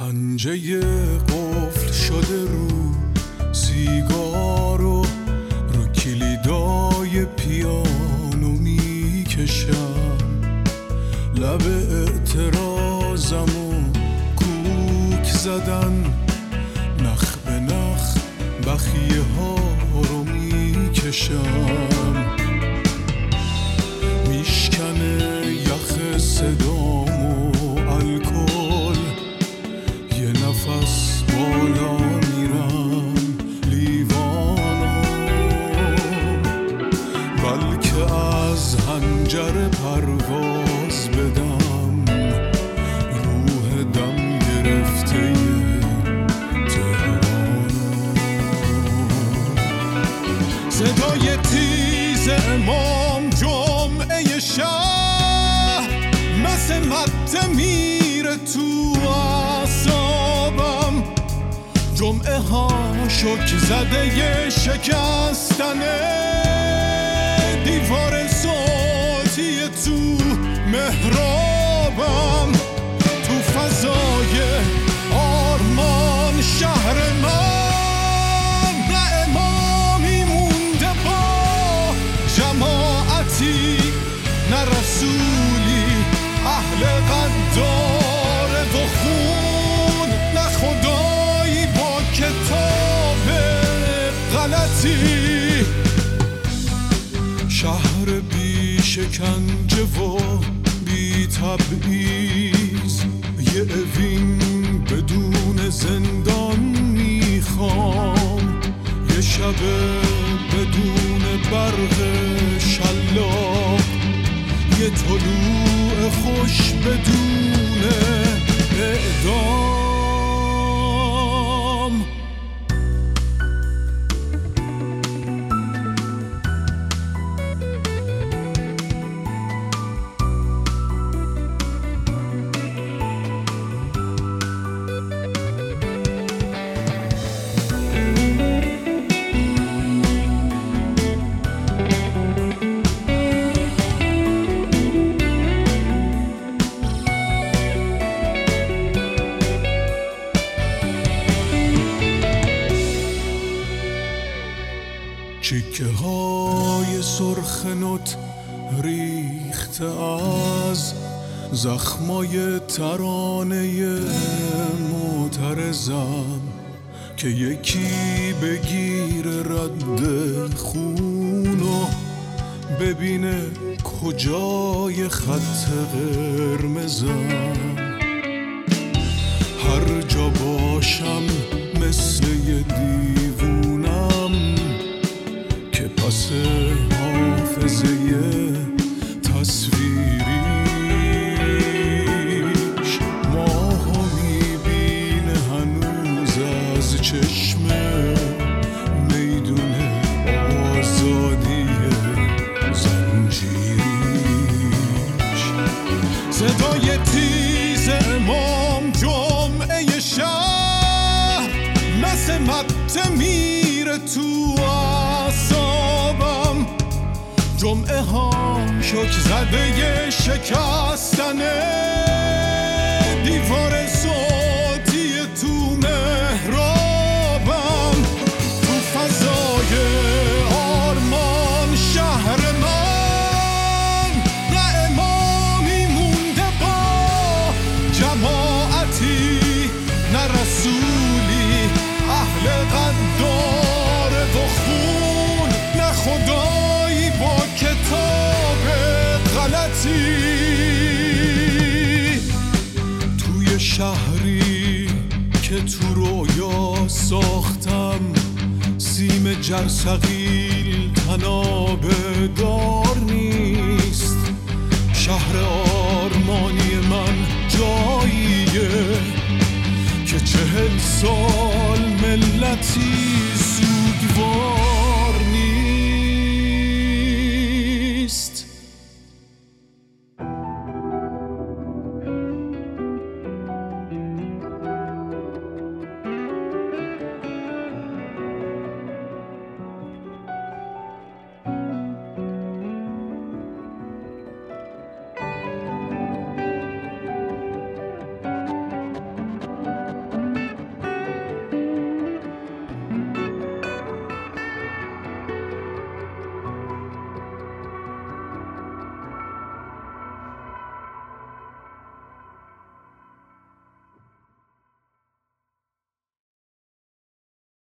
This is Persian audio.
پنجه قفل شده رو سیگار و رو کلیدای پیانو می‌کشم. لب اعتراضم و کوک زدن نخ به نخ بخیه ها رو می‌کشم. 不懂 شک زده شکستن دیوار صوتی تو مهرابم تو فضای آرمان شهر من. نه امامی مونده با جماعتی نه رسولی اهل شهر بی شکنجه و بی تبعیض یه اوین بدون زندان می‌خوام. یه شب بدون برق شلاق. یه طلوع خوش بدون اعدام. چیکه های سرخ نوت ریخته از زخمای ترانه معترضم که یکی بگیر رد خونو ببینه کجای خط قرمزم. هر جا باشم مثل یه دیوونم که پس حافظه تصویریش. ماهو می‌بینه هنوز از چشم میدون آزادی زنجیریش. صدای تیز امام جمعه شهر مثل مت میره تو اعصابم جمعه ها شک زده شکستن. دیوار صوتی تو شهری که تو رویا ساختم سیم جرسقیل تناب دار نیست. شهر آرمانی من جاییه که چهل سال